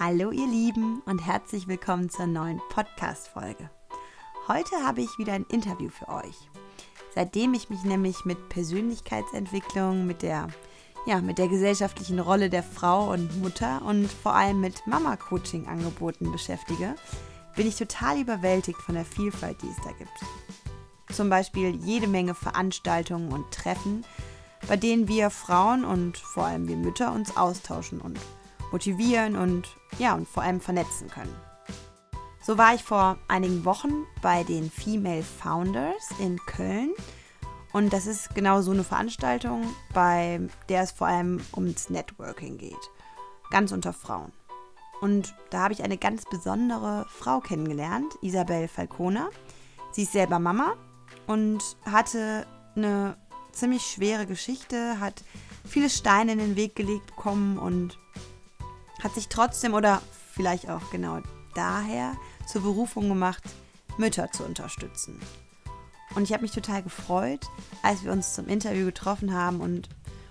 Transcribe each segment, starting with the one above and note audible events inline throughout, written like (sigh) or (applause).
Hallo ihr Lieben und herzlich willkommen zur neuen Podcast-Folge. Heute habe ich wieder ein Interview für euch. Seitdem ich mich nämlich mit Persönlichkeitsentwicklung, mit der, ja, mit der gesellschaftlichen Rolle der Frau und Mutter und vor allem mit Mama-Coaching-Angeboten beschäftige, bin ich total überwältigt von der Vielfalt, die es da gibt. Zum Beispiel jede Menge Veranstaltungen und Treffen, bei denen wir Frauen und vor allem wir Mütter uns austauschen und motivieren und ja, und vor allem vernetzen können. So war ich vor einigen Wochen bei den Female Founders in Köln und das ist genau so eine Veranstaltung, bei der es vor allem ums Networking geht. Ganz unter Frauen. Und da habe ich eine ganz besondere Frau kennengelernt, Isabel Falcona. Sie ist selber Mama und hatte eine ziemlich schwere Geschichte, hat viele Steine in den Weg gelegt bekommen und hat sich trotzdem oder vielleicht auch genau daher zur Berufung gemacht, Mütter zu unterstützen. Und ich habe mich total gefreut, als wir uns zum Interview getroffen haben und,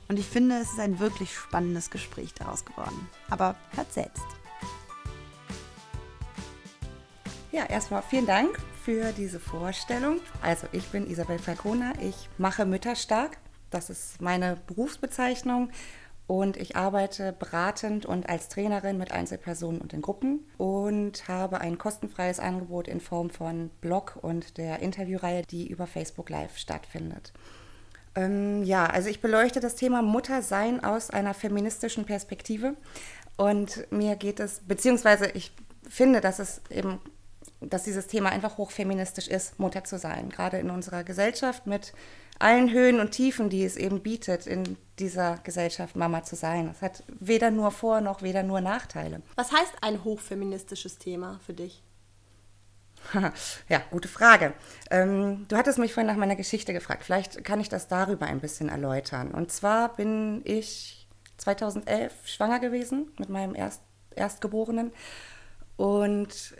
und ich finde, es ist ein wirklich spannendes Gespräch daraus geworden. Aber hört selbst. Ja, erstmal vielen Dank für diese Vorstellung. Also ich bin Isabel Falcona, ich mache Mütter stark. Das ist meine Berufsbezeichnung und ich arbeite beratend und als Trainerin mit Einzelpersonen und in Gruppen und habe ein kostenfreies Angebot in Form von Blog und der Interviewreihe, die über Facebook Live stattfindet. Ähm, ja, also ich beleuchte das Thema Muttersein aus einer feministischen Perspektive und mir geht es, beziehungsweise ich finde, dass es eben dass dieses Thema einfach hochfeministisch ist, Mutter zu sein, gerade in unserer Gesellschaft mit allen Höhen und Tiefen, die es eben bietet, in dieser Gesellschaft Mama zu sein. Es hat weder nur Vor- noch weder nur Nachteile. Was heißt ein hochfeministisches Thema für dich? (laughs) ja, gute Frage. Ähm, du hattest mich vorhin nach meiner Geschichte gefragt. Vielleicht kann ich das darüber ein bisschen erläutern. Und zwar bin ich 2011 schwanger gewesen mit meinem Erst Erstgeborenen. Und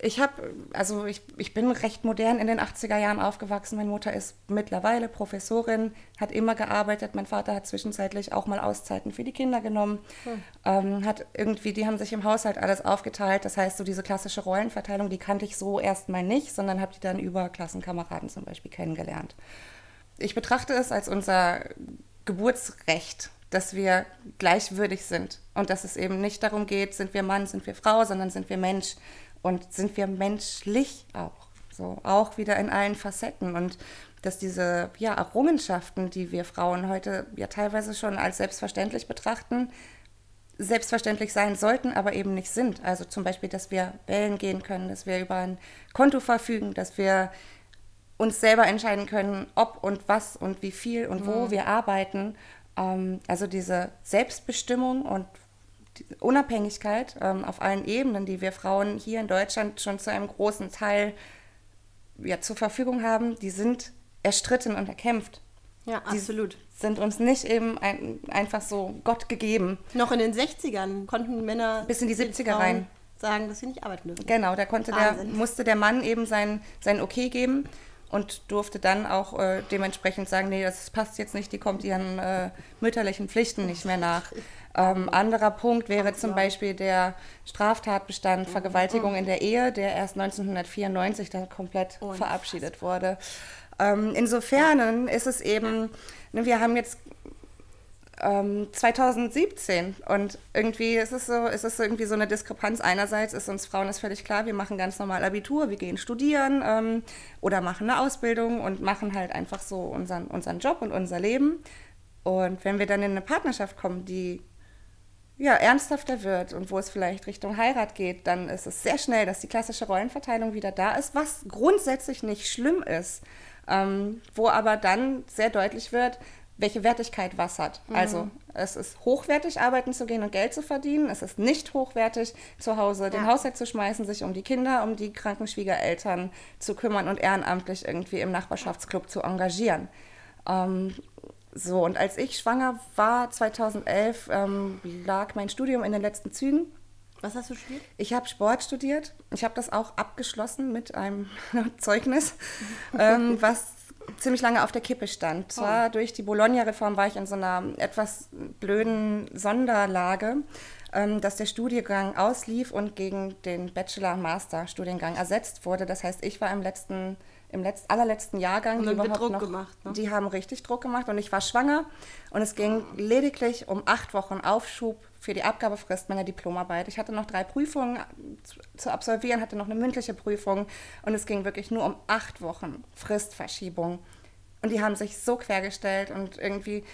ich habe, also ich, ich bin recht modern in den 80er Jahren aufgewachsen. Meine Mutter ist mittlerweile Professorin, hat immer gearbeitet. Mein Vater hat zwischenzeitlich auch mal Auszeiten für die Kinder genommen. Hm. Ähm, hat irgendwie, die haben sich im Haushalt alles aufgeteilt. Das heißt, so diese klassische Rollenverteilung, die kannte ich so erstmal nicht, sondern habe die dann über Klassenkameraden zum Beispiel kennengelernt. Ich betrachte es als unser Geburtsrecht, dass wir gleichwürdig sind und dass es eben nicht darum geht, sind wir Mann, sind wir Frau, sondern sind wir Mensch und sind wir menschlich auch. So, auch wieder in allen Facetten. Und dass diese ja, Errungenschaften, die wir Frauen heute ja teilweise schon als selbstverständlich betrachten, selbstverständlich sein sollten, aber eben nicht sind. Also zum Beispiel, dass wir wählen gehen können, dass wir über ein Konto verfügen, dass wir uns selber entscheiden können, ob und was und wie viel und wo mhm. wir arbeiten. Ähm, also diese Selbstbestimmung und Unabhängigkeit ähm, auf allen Ebenen, die wir Frauen hier in Deutschland schon zu einem großen Teil ja, zur Verfügung haben, die sind erstritten und erkämpft. Ja, absolut. Die sind uns nicht eben ein, einfach so Gott gegeben. Noch in den 60ern konnten Männer bis in die 70er rein sagen, dass sie nicht arbeiten dürfen. Genau, da konnte der, musste der Mann eben sein, sein Okay geben und durfte dann auch äh, dementsprechend sagen, nee, das passt jetzt nicht, die kommt ihren äh, mütterlichen Pflichten nicht mehr nach. Ähm, anderer Punkt wäre zum Beispiel der Straftatbestand Vergewaltigung in der Ehe, der erst 1994 dann komplett verabschiedet wurde. Ähm, insofern ist es eben, ne, wir haben jetzt ähm, 2017 und irgendwie ist es so, ist es irgendwie so eine Diskrepanz. Einerseits ist uns Frauen das völlig klar, wir machen ganz normal Abitur, wir gehen studieren ähm, oder machen eine Ausbildung und machen halt einfach so unseren, unseren Job und unser Leben. Und wenn wir dann in eine Partnerschaft kommen, die ja, ernsthafter wird und wo es vielleicht Richtung Heirat geht, dann ist es sehr schnell, dass die klassische Rollenverteilung wieder da ist, was grundsätzlich nicht schlimm ist, ähm, wo aber dann sehr deutlich wird, welche Wertigkeit was hat. Mhm. Also es ist hochwertig, arbeiten zu gehen und Geld zu verdienen. Es ist nicht hochwertig, zu Hause ja. den Haushalt zu schmeißen, sich um die Kinder, um die kranken Schwiegereltern zu kümmern und ehrenamtlich irgendwie im Nachbarschaftsclub zu engagieren. Ähm, so, und als ich schwanger war, 2011, ähm, lag mein Studium in den letzten Zügen. Was hast du studiert? Ich habe Sport studiert. Ich habe das auch abgeschlossen mit einem (laughs) Zeugnis, ähm, was ziemlich lange auf der Kippe stand. Zwar oh. durch die Bologna-Reform war ich in so einer etwas blöden Sonderlage. ähm, dass der Studiengang auslief und gegen den Bachelor- und Master-Studiengang ersetzt wurde. Das heißt, ich war im letzten im letzt, allerletzten Jahrgang. Und dann die wird Druck noch, gemacht, ne? Die haben richtig Druck gemacht und ich war schwanger und es ging lediglich um acht Wochen Aufschub für die Abgabefrist meiner Diplomarbeit. Ich hatte noch drei Prüfungen zu, zu absolvieren, hatte noch eine mündliche Prüfung und es ging wirklich nur um acht Wochen Fristverschiebung. Und die haben sich so quergestellt und irgendwie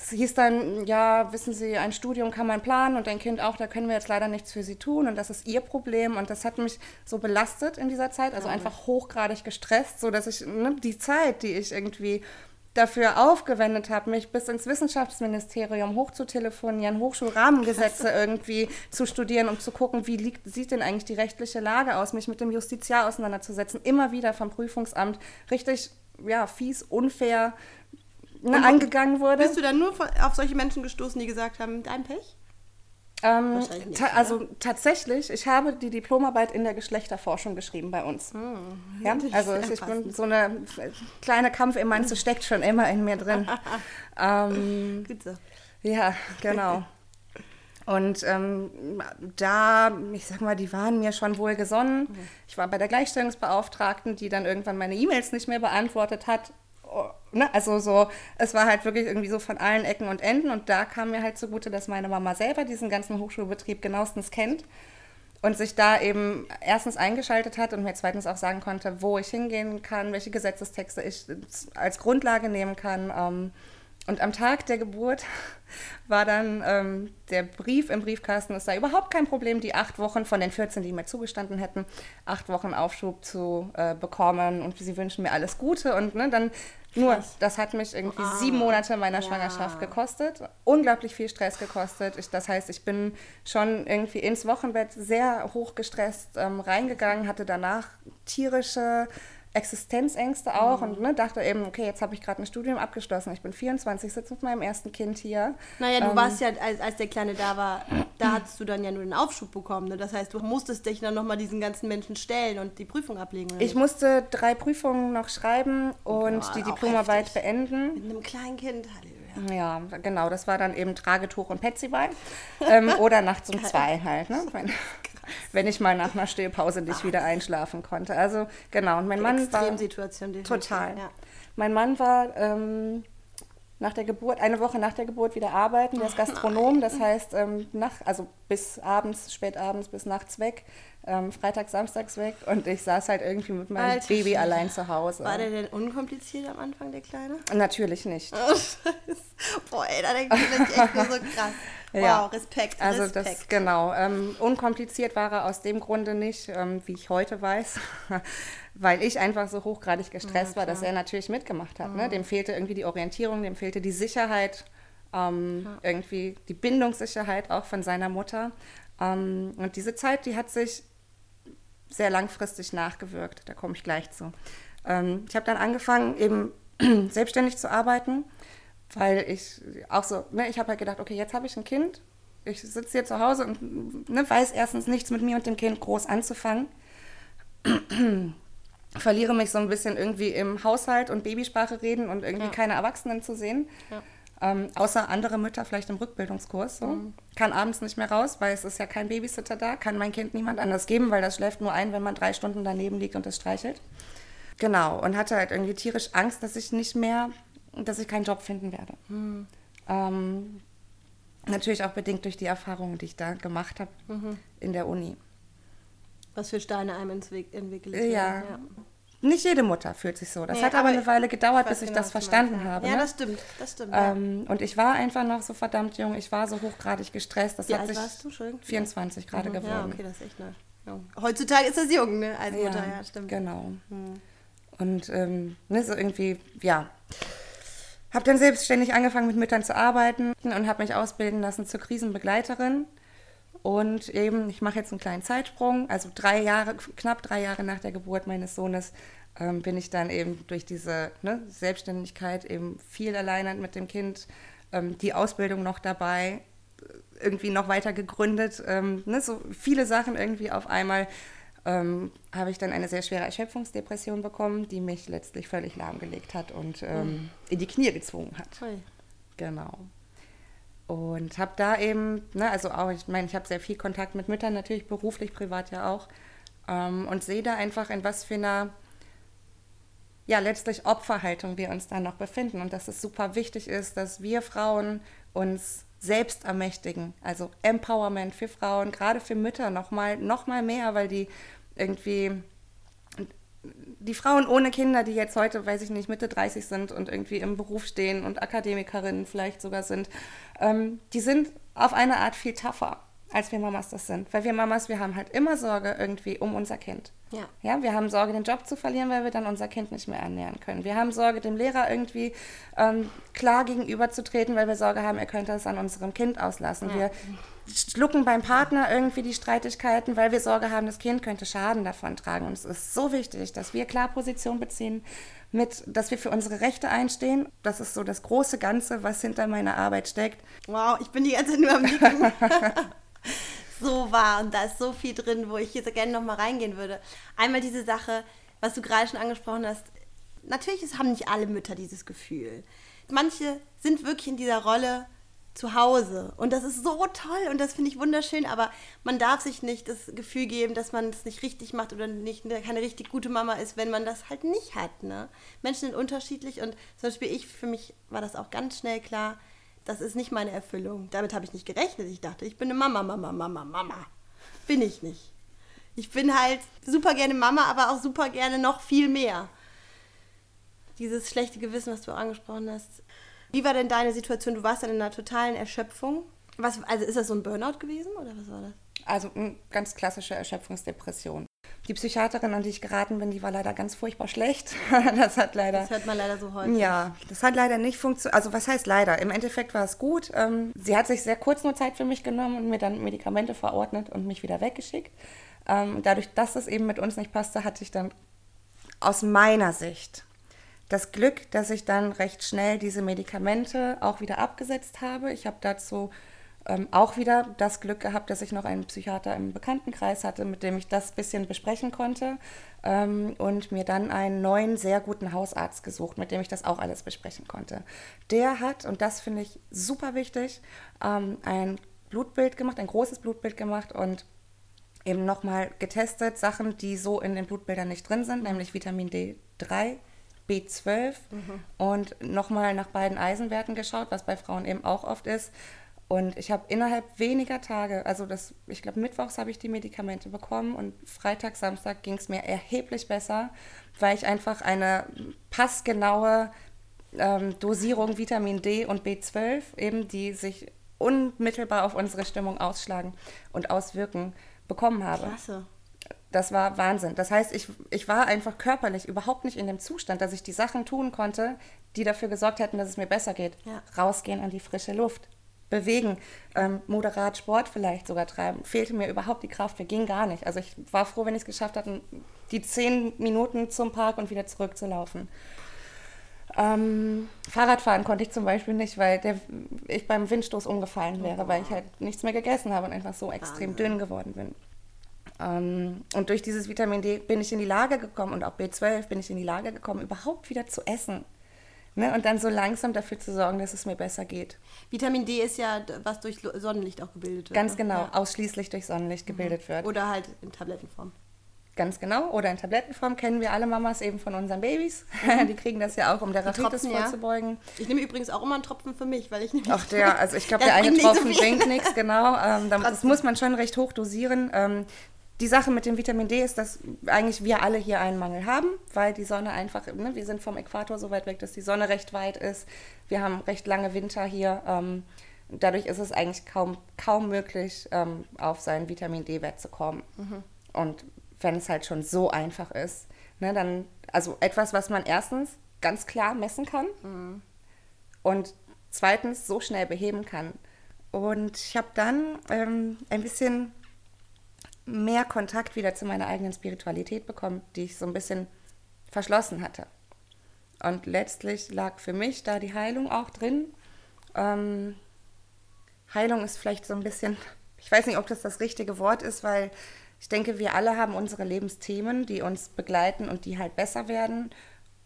es hieß dann, ja, wissen Sie, ein Studium kann man planen und ein Kind auch, da können wir jetzt leider nichts für Sie tun und das ist Ihr Problem. Und das hat mich so belastet in dieser Zeit, also einfach hochgradig gestresst, so dass ich ne, die Zeit, die ich irgendwie dafür aufgewendet habe, mich bis ins Wissenschaftsministerium hochzutelefonieren, Hochschulrahmengesetze irgendwie zu studieren, um zu gucken, wie liegt, sieht denn eigentlich die rechtliche Lage aus, mich mit dem Justiziar auseinanderzusetzen, immer wieder vom Prüfungsamt richtig ja, fies, unfair ne, angegangen wurde. Bist du dann nur auf solche Menschen gestoßen, die gesagt haben, dein Pech? Ähm, ta also tatsächlich, ich habe die Diplomarbeit in der Geschlechterforschung geschrieben bei uns. ja, natürlich also ich, ich bin so eine kleine Kampfemanze steckt schon immer in mir drin. (laughs) ähm, Gut so. ja, genau. Und ähm, da, ich sag mal, die waren mir schon wohl gesonnen. Ich war bei der Gleichstellungsbeauftragten, die dann irgendwann meine E-Mails nicht mehr beantwortet hat. Ne? Also so, es war halt wirklich irgendwie so von allen Ecken und Enden. Und da kam mir halt zugute, dass meine Mama selber diesen ganzen Hochschulbetrieb genauestens kennt und sich da eben erstens eingeschaltet hat und mir zweitens auch sagen konnte, wo ich hingehen kann, welche Gesetzestexte ich als Grundlage nehmen kann. Ähm, und am Tag der Geburt (laughs) war dann ähm, der Brief im Briefkasten, es sei überhaupt kein Problem, die acht Wochen von den 14, die mir zugestanden hätten, acht Wochen Aufschub zu äh, bekommen und sie wünschen mir alles Gute. Und ne, dann nur, das hat mich irgendwie sieben Monate meiner Schwangerschaft gekostet, unglaublich viel Stress gekostet. Ich, das heißt, ich bin schon irgendwie ins Wochenbett sehr hoch gestresst ähm, reingegangen, hatte danach tierische Existenzängste auch und ne, dachte eben, okay, jetzt habe ich gerade ein Studium abgeschlossen, ich bin 24, sitze mit meinem ersten Kind hier. Naja, du Ähm, warst ja, als, als der Kleine da war, da hattest du dann ja nur den Aufschub bekommen. Ne? Das heißt, du musstest dich dann nochmal diesen ganzen Menschen stellen und die Prüfung ablegen. Ich musste drei Prüfungen noch schreiben und Ja, die Diplomarbeit beenden. Mit einem kleinen Kind, Halleluja. Ja, genau, das war dann eben Tragetuch und Petzibein. ähm, oder nachts um (laughs) zwei halt, ne? (laughs) Wenn, ich mal nach einer Stillpause nicht wieder einschlafen konnte. Also genau, und mein Mann war Extremsituation. definitiv, total. Ja. Mein Mann war ähm, nach der Geburt, eine Woche nach der Geburt wieder arbeiten. Der ist Gastronom, das heißt, ähm, nach, also bis abends, spät abends bis nachts weg, ähm, Freitag, Samstags weg. Und ich saß halt irgendwie mit meinem Alter Baby allein zu Hause. War der denn unkompliziert am Anfang, der Kleine? Natürlich nicht. Oh. Boah, ey, da denke ich echt nur so krass. (laughs) Wow, Ja. Respekt, Also Respekt. das, genau. Ähm, unkompliziert war er aus dem Grunde nicht, ähm, wie ich heute weiß, (laughs) weil ich einfach so hochgradig gestresst war, dass er natürlich mitgemacht hat. Ne? Dem fehlte irgendwie die Orientierung, dem fehlte die Sicherheit, ähm, irgendwie die Bindungssicherheit auch von seiner Mutter. Ähm, und diese Zeit, die hat sich sehr langfristig nachgewirkt. Da komme ich gleich zu. Ähm, ich habe dann angefangen, eben (clears throat) selbstständig zu arbeiten, weil ich auch so, ne, ich habe halt gedacht, okay, jetzt habe ich ein Kind. Ich sitze hier zu Hause und ne, weiß erstens nichts mit mir und dem Kind groß anzufangen. (clears throat) Verliere mich so ein bisschen irgendwie im Haushalt und Babysprache reden und irgendwie keine Erwachsenen zu sehen. Ähm, außer andere Mütter vielleicht im Rückbildungskurs. So. Kann abends nicht mehr raus, weil es ist ja kein Babysitter da, kann mein Kind niemand anders geben, weil das schläft nur ein, wenn man drei Stunden daneben liegt und es streichelt. Genau, und hatte halt irgendwie tierisch Angst, dass ich nicht mehr, dass ich keinen Job finden werde. Ähm, natürlich auch bedingt durch die Erfahrungen, die ich da gemacht habe in der Uni. Was für Steine einem ins Weg entwickelt Ja. Nicht jede Mutter fühlt sich so. Das Nee, hat aber aber eine Weile gedauert, weiß bis ich genau, das verstanden ja. habe. Ja, ne? das stimmt, das stimmt. ja. Ähm, und ich war einfach noch so verdammt jung. Ich war so hochgradig gestresst. Das Wie hat alt sich warst du? Entschuldigung? 24 gerade Mhm, geworden. Ja, okay, das ist echt neu. Ja. Heutzutage ist das jung, ne? Als Mutter, ja, stimmt. Hm. Genau. Und ähm, ne, so irgendwie, ja. Habe dann selbstständig angefangen mit Müttern zu arbeiten und habe mich ausbilden lassen zur Krisenbegleiterin. Und eben, ich mache jetzt einen kleinen Zeitsprung. Also drei Jahre, knapp drei Jahre nach der Geburt meines Sohnes ähm, bin ich dann eben durch diese ne, Selbstständigkeit eben viel alleine mit dem Kind, ähm, die Ausbildung noch dabei, irgendwie noch weiter gegründet. Ähm, ne, so viele Sachen irgendwie auf einmal ähm, habe ich dann eine sehr schwere Erschöpfungsdepression bekommen, die mich letztlich völlig lahmgelegt hat und ähm, in die Knie gezwungen hat. Ui. Genau. Und habe da eben, ne, also auch, ich meine, ich habe sehr viel Kontakt mit Müttern, natürlich beruflich, privat ja auch. Ähm, und sehe da einfach, in was für einer, ja, letztlich Opferhaltung wir uns da noch befinden. Und dass es super wichtig ist, dass wir Frauen uns selbst ermächtigen. Also Empowerment für Frauen, gerade für Mütter nochmal noch mal mehr, weil die irgendwie die Frauen ohne Kinder, die jetzt heute, weiß ich nicht, Mitte 30 sind und irgendwie im Beruf stehen und Akademikerinnen vielleicht sogar sind, ähm, die sind auf eine Art viel tougher, als wir Mamas das sind. Weil wir Mamas, wir haben halt immer Sorge irgendwie um unser Kind. Ja. ja. Wir haben Sorge, den Job zu verlieren, weil wir dann unser Kind nicht mehr ernähren können. Wir haben Sorge, dem Lehrer irgendwie ähm, klar gegenüberzutreten, weil wir Sorge haben, er könnte es an unserem Kind auslassen. Ja. Wir schlucken beim Partner irgendwie die Streitigkeiten, weil wir Sorge haben, das Kind könnte Schaden davon tragen. Und es ist so wichtig, dass wir klar Position beziehen, mit, dass wir für unsere Rechte einstehen. Das ist so das große Ganze, was hinter meiner Arbeit steckt. Wow, ich bin die ganze Zeit nur am Nicken. (laughs) so wahr und da ist so viel drin, wo ich jetzt gerne nochmal reingehen würde. Einmal diese Sache, was du gerade schon angesprochen hast. Natürlich haben nicht alle Mütter dieses Gefühl. Manche sind wirklich in dieser Rolle, zu Hause. Und das ist so toll und das finde ich wunderschön, aber man darf sich nicht das Gefühl geben, dass man es nicht richtig macht oder nicht keine richtig gute Mama ist, wenn man das halt nicht hat. Ne? Menschen sind unterschiedlich und zum Beispiel ich, für mich war das auch ganz schnell klar, das ist nicht meine Erfüllung. Damit habe ich nicht gerechnet. Ich dachte, ich bin eine Mama, Mama, Mama, Mama. Bin ich nicht. Ich bin halt super gerne Mama, aber auch super gerne noch viel mehr. Dieses schlechte Gewissen, was du angesprochen hast, wie war denn deine Situation? Du warst dann in einer totalen Erschöpfung. Was, also ist das so ein Burnout gewesen oder was war das? Also eine ganz klassische Erschöpfungsdepression. Die Psychiaterin, an die ich geraten bin, die war leider ganz furchtbar schlecht. (laughs) das hat leider. Das hört man leider so häufig. Ja, das hat leider nicht funktioniert. Also was heißt leider? Im Endeffekt war es gut. Ähm, sie hat sich sehr kurz nur Zeit für mich genommen und mir dann Medikamente verordnet und mich wieder weggeschickt. Ähm, dadurch, dass es eben mit uns nicht passte, hatte ich dann aus meiner Sicht das Glück, dass ich dann recht schnell diese Medikamente auch wieder abgesetzt habe. Ich habe dazu ähm, auch wieder das Glück gehabt, dass ich noch einen Psychiater im Bekanntenkreis hatte, mit dem ich das bisschen besprechen konnte ähm, und mir dann einen neuen, sehr guten Hausarzt gesucht, mit dem ich das auch alles besprechen konnte. Der hat, und das finde ich super wichtig, ähm, ein Blutbild gemacht, ein großes Blutbild gemacht und eben nochmal getestet, Sachen, die so in den Blutbildern nicht drin sind, nämlich Vitamin D3, B12 mhm. und nochmal nach beiden Eisenwerten geschaut, was bei Frauen eben auch oft ist. Und ich habe innerhalb weniger Tage, also das, ich glaube, mittwochs habe ich die Medikamente bekommen und Freitag, Samstag ging es mir erheblich besser, weil ich einfach eine passgenaue ähm, Dosierung Vitamin D und B12, eben die sich unmittelbar auf unsere Stimmung ausschlagen und auswirken, bekommen habe. Klasse das war Wahnsinn. Das heißt, ich, ich war einfach körperlich überhaupt nicht in dem Zustand, dass ich die Sachen tun konnte, die dafür gesorgt hätten, dass es mir besser geht. Ja. Rausgehen an die frische Luft, bewegen, ähm, moderat Sport vielleicht sogar treiben. Fehlte mir überhaupt die Kraft, mir ging gar nicht. Also ich war froh, wenn ich es geschafft hatte, die zehn Minuten zum Park und wieder zurückzulaufen. Ähm, Fahrradfahren konnte ich zum Beispiel nicht, weil der, ich beim Windstoß umgefallen wäre, weil ich halt nichts mehr gegessen habe und einfach so extrem dünn geworden bin. Ähm, und durch dieses Vitamin D bin ich in die Lage gekommen und auch B12 bin ich in die Lage gekommen, überhaupt wieder zu essen. Ne? Und dann so langsam dafür zu sorgen, dass es mir besser geht. Vitamin D ist ja, was durch Sonnenlicht auch gebildet wird. Ganz ne? genau, ja. ausschließlich durch Sonnenlicht mhm. gebildet wird. Oder halt in Tablettenform. Ganz genau. Oder in Tablettenform kennen wir alle Mamas eben von unseren Babys. Mhm. (laughs) Die kriegen das ja auch, um der Rhinitis vorzubeugen. Ja. Ich nehme übrigens auch immer einen Tropfen für mich, weil ich nehme. Ach, der, also ich glaube, (laughs) der eine Tropfen so bringt nichts, genau. Ähm, das muss man schon recht hoch dosieren. Ähm, die Sache mit dem Vitamin D ist, dass eigentlich wir alle hier einen Mangel haben, weil die Sonne einfach, ne, wir sind vom Äquator so weit weg, dass die Sonne recht weit ist. Wir haben recht lange Winter hier. Ähm, dadurch ist es eigentlich kaum, kaum möglich, ähm, auf seinen Vitamin D-Wert zu kommen. Mhm. Und wenn es halt schon so einfach ist, ne, dann, also etwas, was man erstens ganz klar messen kann mhm. und zweitens so schnell beheben kann. Und ich habe dann ähm, ein bisschen mehr Kontakt wieder zu meiner eigenen Spiritualität bekommen, die ich so ein bisschen verschlossen hatte. Und letztlich lag für mich da die Heilung auch drin. Ähm, Heilung ist vielleicht so ein bisschen, (laughs) ich weiß nicht, ob das das richtige Wort ist, weil ich denke, wir alle haben unsere Lebensthemen, die uns begleiten und die halt besser werden.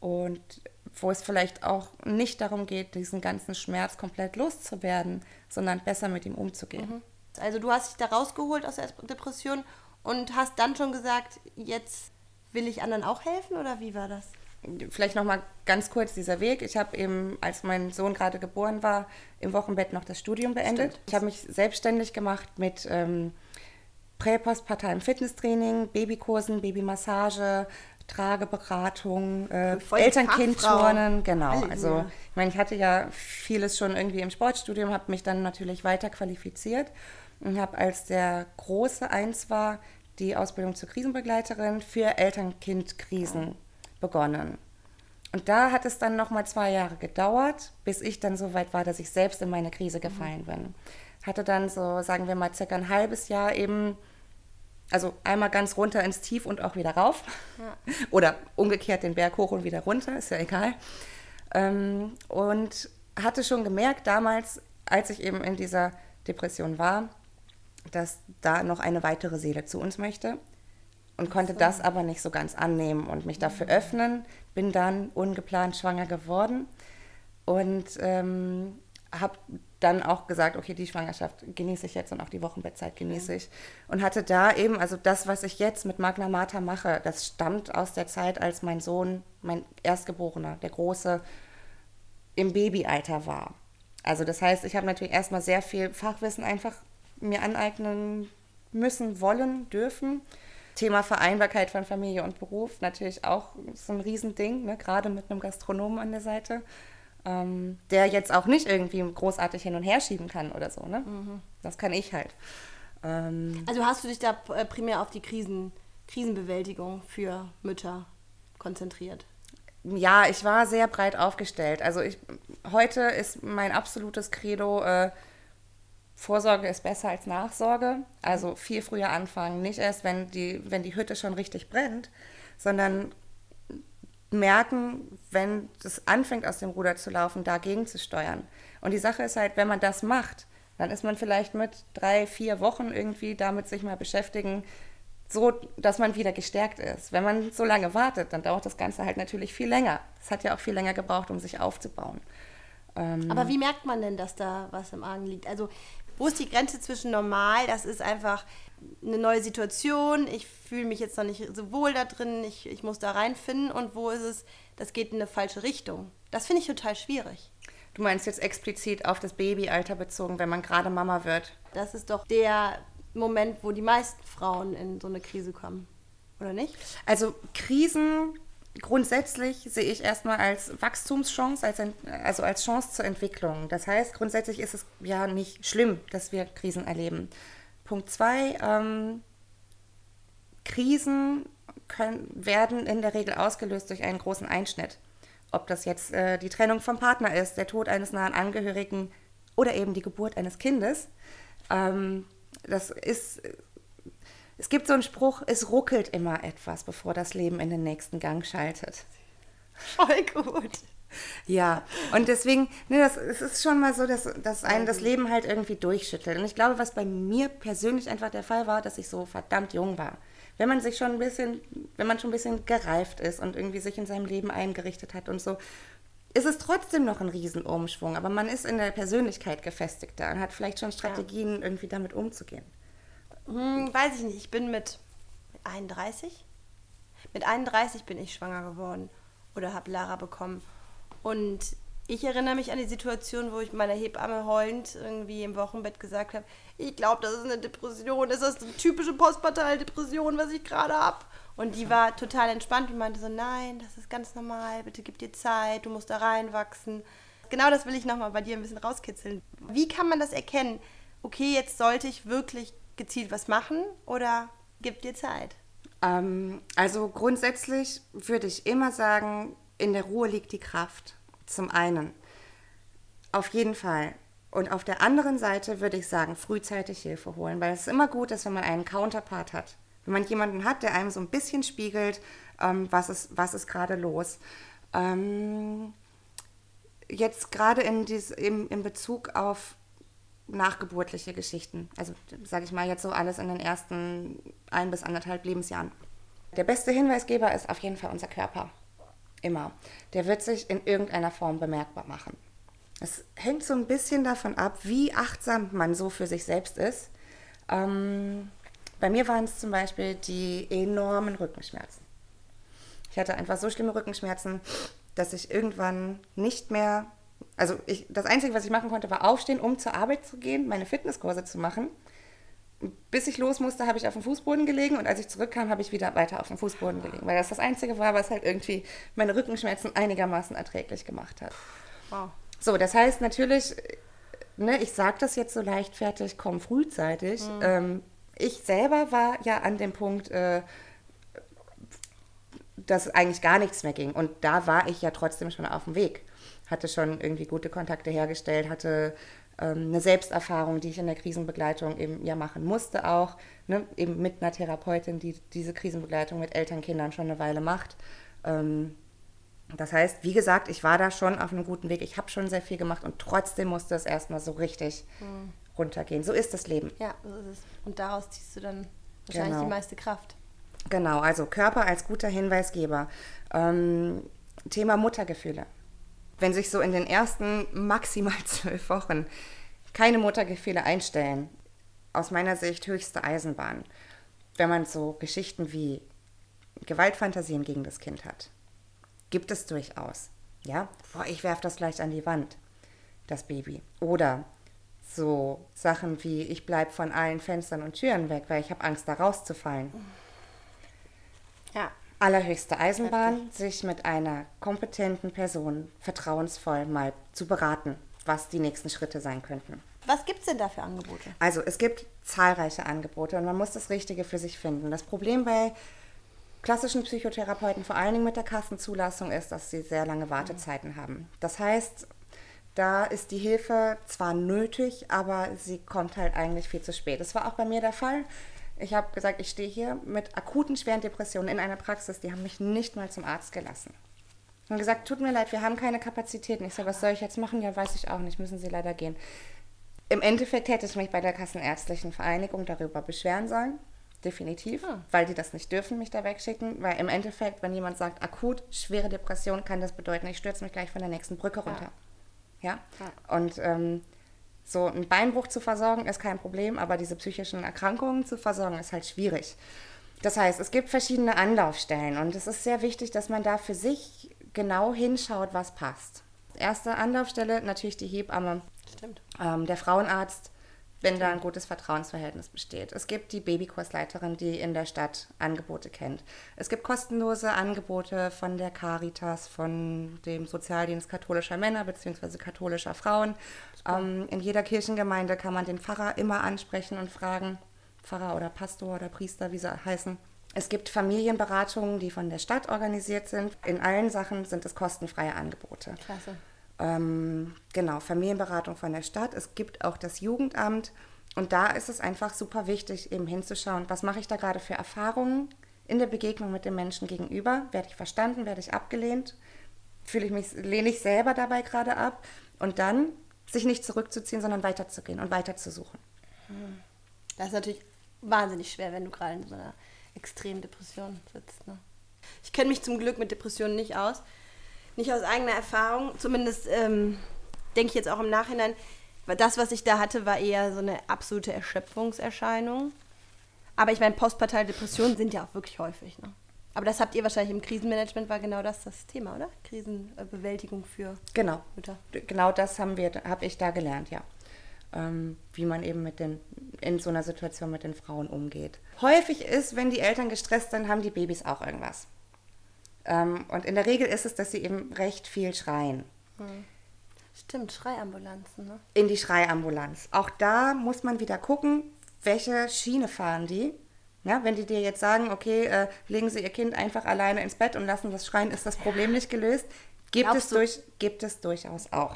Und wo es vielleicht auch nicht darum geht, diesen ganzen Schmerz komplett loszuwerden, sondern besser mit ihm umzugehen. Mhm. Also du hast dich da rausgeholt aus der Depression und hast dann schon gesagt, jetzt will ich anderen auch helfen oder wie war das? Vielleicht noch mal ganz kurz dieser Weg. Ich habe eben, als mein Sohn gerade geboren war, im Wochenbett noch das Studium beendet. Stimmt. Ich habe mich selbstständig gemacht mit ähm, Prä-, Postparteiem Fitnesstraining, Babykursen, Babymassage, Trageberatung, äh, Eltern-Kind-Turnen, genau. Halleluja. Also ich meine, ich hatte ja vieles schon irgendwie im Sportstudium, habe mich dann natürlich weiter qualifiziert und habe, als der große Eins war, die Ausbildung zur Krisenbegleiterin für Eltern-Kind-Krisen begonnen. Und da hat es dann nochmal zwei Jahre gedauert, bis ich dann so weit war, dass ich selbst in meine Krise gefallen bin. Hatte dann so, sagen wir mal, circa ein halbes Jahr eben, also einmal ganz runter ins Tief und auch wieder rauf. Ja. (laughs) Oder umgekehrt den Berg hoch und wieder runter, ist ja egal. Ähm, und hatte schon gemerkt damals, als ich eben in dieser Depression war, dass da noch eine weitere Seele zu uns möchte und konnte so. das aber nicht so ganz annehmen und mich dafür mhm. öffnen. Bin dann ungeplant schwanger geworden und ähm, habe dann auch gesagt, okay, die Schwangerschaft genieße ich jetzt und auch die Wochenbettzeit genieße ich. Und hatte da eben, also das, was ich jetzt mit Magna Mater mache, das stammt aus der Zeit, als mein Sohn, mein Erstgeborener, der Große, im Babyalter war. Also das heißt, ich habe natürlich erstmal sehr viel Fachwissen einfach mir aneignen müssen, wollen, dürfen. Thema Vereinbarkeit von Familie und Beruf, natürlich auch so ein Riesending, ne? gerade mit einem Gastronomen an der Seite, ähm, der jetzt auch nicht irgendwie großartig hin und her schieben kann oder so. Ne? Mhm. Das kann ich halt. Ähm, also hast du dich da äh, primär auf die Krisen, Krisenbewältigung für Mütter konzentriert? Ja, ich war sehr breit aufgestellt. Also ich, heute ist mein absolutes Credo, äh, Vorsorge ist besser als Nachsorge. Also viel früher anfangen, nicht erst, wenn die, wenn die Hütte schon richtig brennt, sondern merken, wenn das anfängt aus dem Ruder zu laufen, dagegen zu steuern. Und die Sache ist halt, wenn man das macht, dann ist man vielleicht mit drei, vier Wochen irgendwie damit sich mal beschäftigen, so dass man wieder gestärkt ist. Wenn man so lange wartet, dann dauert das Ganze halt natürlich viel länger. Es hat ja auch viel länger gebraucht, um sich aufzubauen. Ähm Aber wie merkt man denn, dass da was im Argen liegt? Also wo ist die Grenze zwischen normal, das ist einfach eine neue Situation, ich fühle mich jetzt noch nicht so wohl da drin, ich, ich muss da reinfinden und wo ist es, das geht in eine falsche Richtung. Das finde ich total schwierig. Du meinst jetzt explizit auf das Babyalter bezogen, wenn man gerade Mama wird? Das ist doch der Moment, wo die meisten Frauen in so eine Krise kommen, oder nicht? Also Krisen grundsätzlich sehe ich erstmal als Wachstumschance, als also als Chance zur Entwicklung. Das heißt, grundsätzlich ist es ja nicht schlimm, dass wir Krisen erleben. Punkt zwei, ähm, Krisen können, werden in der Regel ausgelöst durch einen großen Einschnitt. Ob das jetzt äh, die Trennung vom Partner ist, der Tod eines nahen Angehörigen oder eben die Geburt eines Kindes. Ähm, das ist es gibt so einen Spruch, es ruckelt immer etwas, bevor das Leben in den nächsten Gang schaltet. Voll gut. Ja, und deswegen, ne, das, es ist schon mal so, dass, dass einen das Leben halt irgendwie durchschüttelt. Und ich glaube, was bei mir persönlich einfach der Fall war, dass ich so verdammt jung war. Wenn man sich schon ein bisschen, wenn man schon ein bisschen gereift ist und irgendwie sich in seinem Leben eingerichtet hat und so, ist es trotzdem noch ein Riesenumschwung. Aber man ist in der Persönlichkeit gefestigter und hat vielleicht schon Strategien, ja. irgendwie damit umzugehen. Hm, weiß ich nicht. Ich bin mit 31. Mit 31 bin ich schwanger geworden oder habe Lara bekommen. Und ich erinnere mich an die Situation, wo ich meiner Hebamme heulend irgendwie im Wochenbett gesagt habe, ich glaube, das ist eine Depression, das ist eine typische Postpartei-Depression, was ich gerade habe. Und die war total entspannt und meinte so, nein, das ist ganz normal, bitte gib dir Zeit, du musst da reinwachsen. Genau das will ich nochmal bei dir ein bisschen rauskitzeln. Wie kann man das erkennen? Okay, jetzt sollte ich wirklich gezielt was machen oder gib dir Zeit? Ähm, also grundsätzlich würde ich immer sagen, in der Ruhe liegt die Kraft. Zum einen. Auf jeden Fall. Und auf der anderen Seite würde ich sagen, frühzeitig Hilfe holen, weil es ist immer gut ist, wenn man einen Counterpart hat. Wenn man jemanden hat, der einem so ein bisschen spiegelt, ähm, was, ist, was ist gerade los. Ähm, jetzt gerade in, in, in Bezug auf nachgeburtliche Geschichten. Also sage ich mal jetzt so alles in den ersten ein bis anderthalb Lebensjahren. Der beste Hinweisgeber ist auf jeden Fall unser Körper. Immer. Der wird sich in irgendeiner Form bemerkbar machen. Es hängt so ein bisschen davon ab, wie achtsam man so für sich selbst ist. Ähm, bei mir waren es zum Beispiel die enormen Rückenschmerzen. Ich hatte einfach so schlimme Rückenschmerzen, dass ich irgendwann nicht mehr, also ich, das Einzige, was ich machen konnte, war aufstehen, um zur Arbeit zu gehen, meine Fitnesskurse zu machen. Bis ich los musste, habe ich auf dem Fußboden gelegen und als ich zurückkam, habe ich wieder weiter auf dem Fußboden gelegen, weil das das Einzige war, was halt irgendwie meine Rückenschmerzen einigermaßen erträglich gemacht hat. Wow. So, das heißt natürlich, ne, ich sage das jetzt so leichtfertig, komm frühzeitig. Mhm. Ähm, ich selber war ja an dem Punkt, äh, dass eigentlich gar nichts mehr ging. Und da war ich ja trotzdem schon auf dem Weg. Hatte schon irgendwie gute Kontakte hergestellt, hatte ähm, eine Selbsterfahrung, die ich in der Krisenbegleitung eben ja machen musste auch. Ne? Eben mit einer Therapeutin, die diese Krisenbegleitung mit Elternkindern schon eine Weile macht. Ähm, das heißt, wie gesagt, ich war da schon auf einem guten Weg. Ich habe schon sehr viel gemacht und trotzdem musste es erstmal so richtig runtergehen. So ist das Leben. Ja, so ist es. Und daraus ziehst du dann wahrscheinlich Genau. die meiste Kraft. Genau, also Körper als guter Hinweisgeber. Ähm, Thema Muttergefühle. Wenn sich so in den ersten maximal (laughs) zwölf Wochen keine Muttergefühle einstellen, aus meiner Sicht höchste Eisenbahn. Wenn man so Geschichten wie Gewaltfantasien gegen das Kind hat, gibt es durchaus. Ja, boah, ich werfe das gleich an die Wand, das Baby. Oder so Sachen wie, ich bleibe von allen Fenstern und Türen weg, weil ich habe Angst, da rauszufallen Ja. Allerhöchste Eisenbahn, sich mit einer kompetenten Person vertrauensvoll mal zu beraten, was die nächsten Schritte sein könnten. Was gibt es denn da für Angebote? Also es gibt zahlreiche Angebote und man muss das Richtige für sich finden. Das Problem bei klassischen Psychotherapeuten, vor allen Dingen mit der Kassenzulassung, ist, dass sie sehr lange Wartezeiten haben. Das heißt, da ist die Hilfe zwar nötig, aber sie kommt halt eigentlich viel zu spät. Das war auch bei mir der Fall. Ich habe gesagt, ich stehe hier mit akuten schweren Depressionen in einer Praxis, die haben mich nicht mal zum Arzt gelassen. Und gesagt, tut mir leid, wir haben keine Kapazitäten. Ich sage, was soll ich jetzt machen? Ja, weiß ich auch nicht, müssen Sie leider gehen. Im Endeffekt hätte ich mich bei der Kassenärztlichen Vereinigung darüber beschweren sollen. Definitiv, Ah. weil die das nicht dürfen, mich da wegschicken. Weil im Endeffekt, wenn jemand sagt, akut, schwere Depression, kann das bedeuten, ich stürze mich gleich von der nächsten Brücke runter. Ja. Und ähm, so einen Beinbruch zu versorgen ist kein Problem, aber diese psychischen Erkrankungen zu versorgen ist halt schwierig. Das heißt, es gibt verschiedene Anlaufstellen und es ist sehr wichtig, dass man da für sich genau hinschaut, was passt. Erste Anlaufstelle natürlich die Hebamme, Stimmt. ähm, der Frauenarzt, wenn da ein gutes Vertrauensverhältnis besteht. Es gibt die Babykursleiterin, die in der Stadt Angebote kennt. Es gibt kostenlose Angebote von der Caritas, von dem Sozialdienst katholischer Männer bzw. katholischer Frauen. Ähm, in jeder Kirchengemeinde kann man den Pfarrer immer ansprechen und fragen, Pfarrer oder Pastor oder Priester, wie sie heißen. Es gibt Familienberatungen, die von der Stadt organisiert sind. In allen Sachen sind es kostenfreie Angebote. Klasse. Ähm, genau, Familienberatung von der Stadt. Es gibt auch das Jugendamt. Und da ist es einfach super wichtig, eben hinzuschauen, was mache ich da gerade für Erfahrungen in der Begegnung mit dem Menschen gegenüber? Werde ich verstanden? Werde ich abgelehnt? Fühle ich mich, lehne ich selber dabei gerade ab? Und dann sich nicht zurückzuziehen, sondern weiterzugehen und weiterzusuchen. Das ist natürlich wahnsinnig schwer, wenn du gerade in so einer extremen Depression sitzt. Ne? Ich kenne mich zum Glück mit Depressionen nicht aus. Nicht aus eigener Erfahrung. Zumindest ähm, denke ich jetzt auch im Nachhinein, das, was ich da hatte, war eher so eine absolute Erschöpfungserscheinung. Aber ich meine, postpartale Depressionen sind ja auch wirklich häufig. Ne? Aber das habt ihr wahrscheinlich im Krisenmanagement, war genau das das Thema, oder? Krisenbewältigung für Genau. Mütter. Genau das haben wir, habe ich da gelernt, ja. Ähm, wie man eben mit den, in so einer Situation mit den Frauen umgeht. Häufig ist, wenn die Eltern gestresst sind, haben die Babys auch irgendwas. Ähm, und in der Regel ist es, dass sie eben recht viel schreien. Stimmt, Schreiambulanzen, ne? In die Schreiambulanz. Auch da muss man wieder gucken, welche Schiene fahren die. Ja, wenn die dir jetzt sagen, okay, äh, legen Sie Ihr Kind einfach alleine ins Bett und lassen das schreien, ist das Problem nicht gelöst. Gibt Glaubst es, du- durch, gibt es durchaus auch.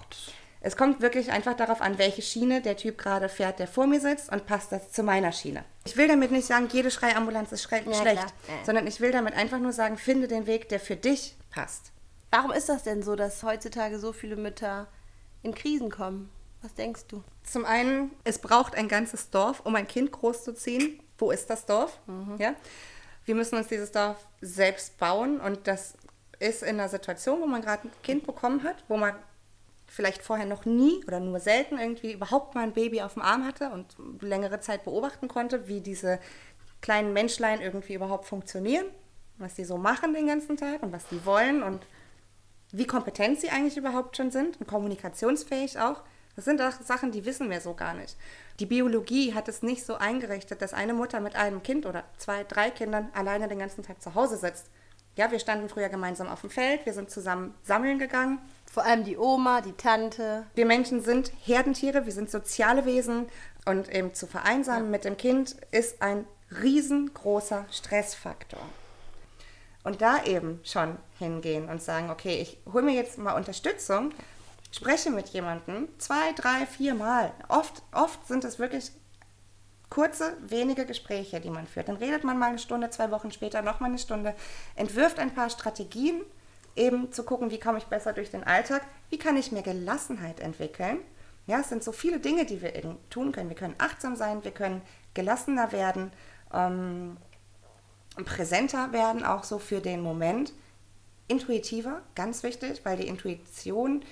Es kommt wirklich einfach darauf an, welche Schiene der Typ gerade fährt, der vor mir sitzt und passt das zu meiner Schiene. Ich will damit nicht sagen, jede Schreiambulanz ist schlecht. Ja, sondern ich will damit einfach nur sagen, finde den Weg, der für dich passt. Warum ist das denn so, dass heutzutage so viele Mütter in Krisen kommen? Was denkst du? Zum einen, es braucht ein ganzes Dorf, um ein Kind großzuziehen. Wo ist das Dorf? Ja? Wir müssen uns dieses Dorf selbst bauen und das ist in einer Situation, wo man gerade ein Kind bekommen hat, wo man vielleicht vorher noch nie oder nur selten irgendwie überhaupt mal ein Baby auf dem Arm hatte und längere Zeit beobachten konnte, wie diese kleinen Menschlein irgendwie überhaupt funktionieren, was die so machen den ganzen Tag und was die wollen und wie kompetent sie eigentlich überhaupt schon sind und kommunikationsfähig auch. Das sind auch Sachen, die wissen wir so gar nicht. Die Biologie hat es nicht so eingerichtet, dass eine Mutter mit einem Kind oder zwei, drei Kindern alleine den ganzen Tag zu Hause sitzt. Ja, wir standen früher gemeinsam auf dem Feld, wir sind zusammen sammeln gegangen. Vor allem die Oma, die Tante. Wir Menschen sind Herdentiere, wir sind soziale Wesen und eben zu vereinsamen ja. mit dem Kind ist ein riesengroßer Stressfaktor. Und da eben schon hingehen und sagen, okay, ich hole mir jetzt mal Unterstützung, spreche mit jemandem zwei, drei, vier Mal. Oft, oft sind es wirklich kurze, wenige Gespräche, die man führt. Dann redet man mal eine Stunde, zwei Wochen später noch mal eine Stunde, entwirft ein paar Strategien, eben zu gucken, wie komme ich besser durch den Alltag, wie kann ich mir Gelassenheit entwickeln. Ja, es sind so viele Dinge, die wir tun können. Wir können achtsam sein, wir können gelassener werden, ähm, präsenter werden, auch so für den Moment. Intuitiver, ganz wichtig, weil die Intuition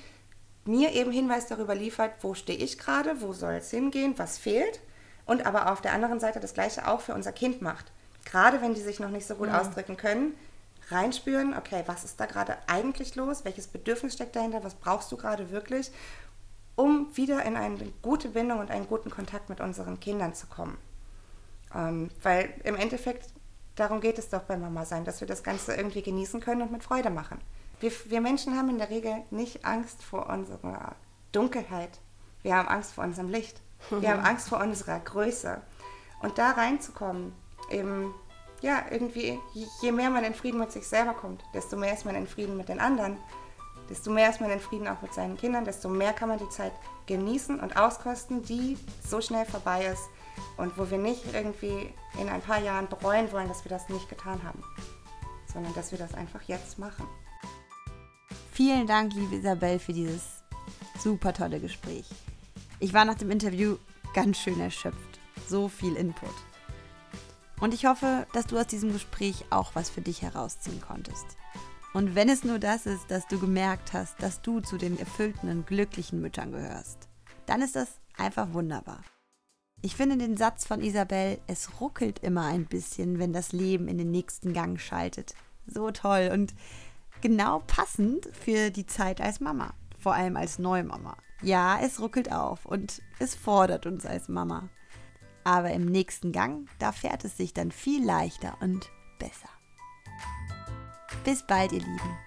mir eben Hinweis darüber liefert, wo stehe ich gerade, wo soll es hingehen, was fehlt. Und aber auf der anderen Seite das Gleiche auch für unser Kind macht. Gerade wenn die sich noch nicht so gut ja. ausdrücken können, reinspüren, okay, was ist da gerade eigentlich los, welches Bedürfnis steckt dahinter, was brauchst du gerade wirklich, um wieder in eine gute Bindung und einen guten Kontakt mit unseren Kindern zu kommen. Ähm, weil im Endeffekt darum geht es doch bei Mama sein, dass wir das Ganze irgendwie genießen können und mit Freude machen. Wir, wir Menschen haben in der Regel nicht Angst vor unserer Dunkelheit. Wir haben Angst vor unserem Licht. Wir haben (laughs) Angst vor unserer Größe. Und da reinzukommen, eben, ja, irgendwie, je mehr man in Frieden mit sich selber kommt, desto mehr ist man in Frieden mit den anderen, desto mehr ist man in Frieden auch mit seinen Kindern, desto mehr kann man die Zeit genießen und auskosten, die so schnell vorbei ist und wo wir nicht irgendwie in ein paar Jahren bereuen wollen, dass wir das nicht getan haben, sondern dass wir das einfach jetzt machen. Vielen Dank, liebe Isabel, für dieses super tolle Gespräch. Ich war nach dem Interview ganz schön erschöpft. So viel Input. Und ich hoffe, dass du aus diesem Gespräch auch was für dich herausziehen konntest. Und wenn es nur das ist, dass du gemerkt hast, dass du zu den erfüllten und glücklichen Müttern gehörst, dann ist das einfach wunderbar. Ich finde den Satz von Isabel, es ruckelt immer ein bisschen, wenn das Leben in den nächsten Gang schaltet. So toll und genau passend für die Zeit als Mama, vor allem als Neumama. Ja, es ruckelt auf und es fordert uns als Mama. Aber im nächsten Gang, da fährt es sich dann viel leichter und besser. Bis bald, ihr Lieben.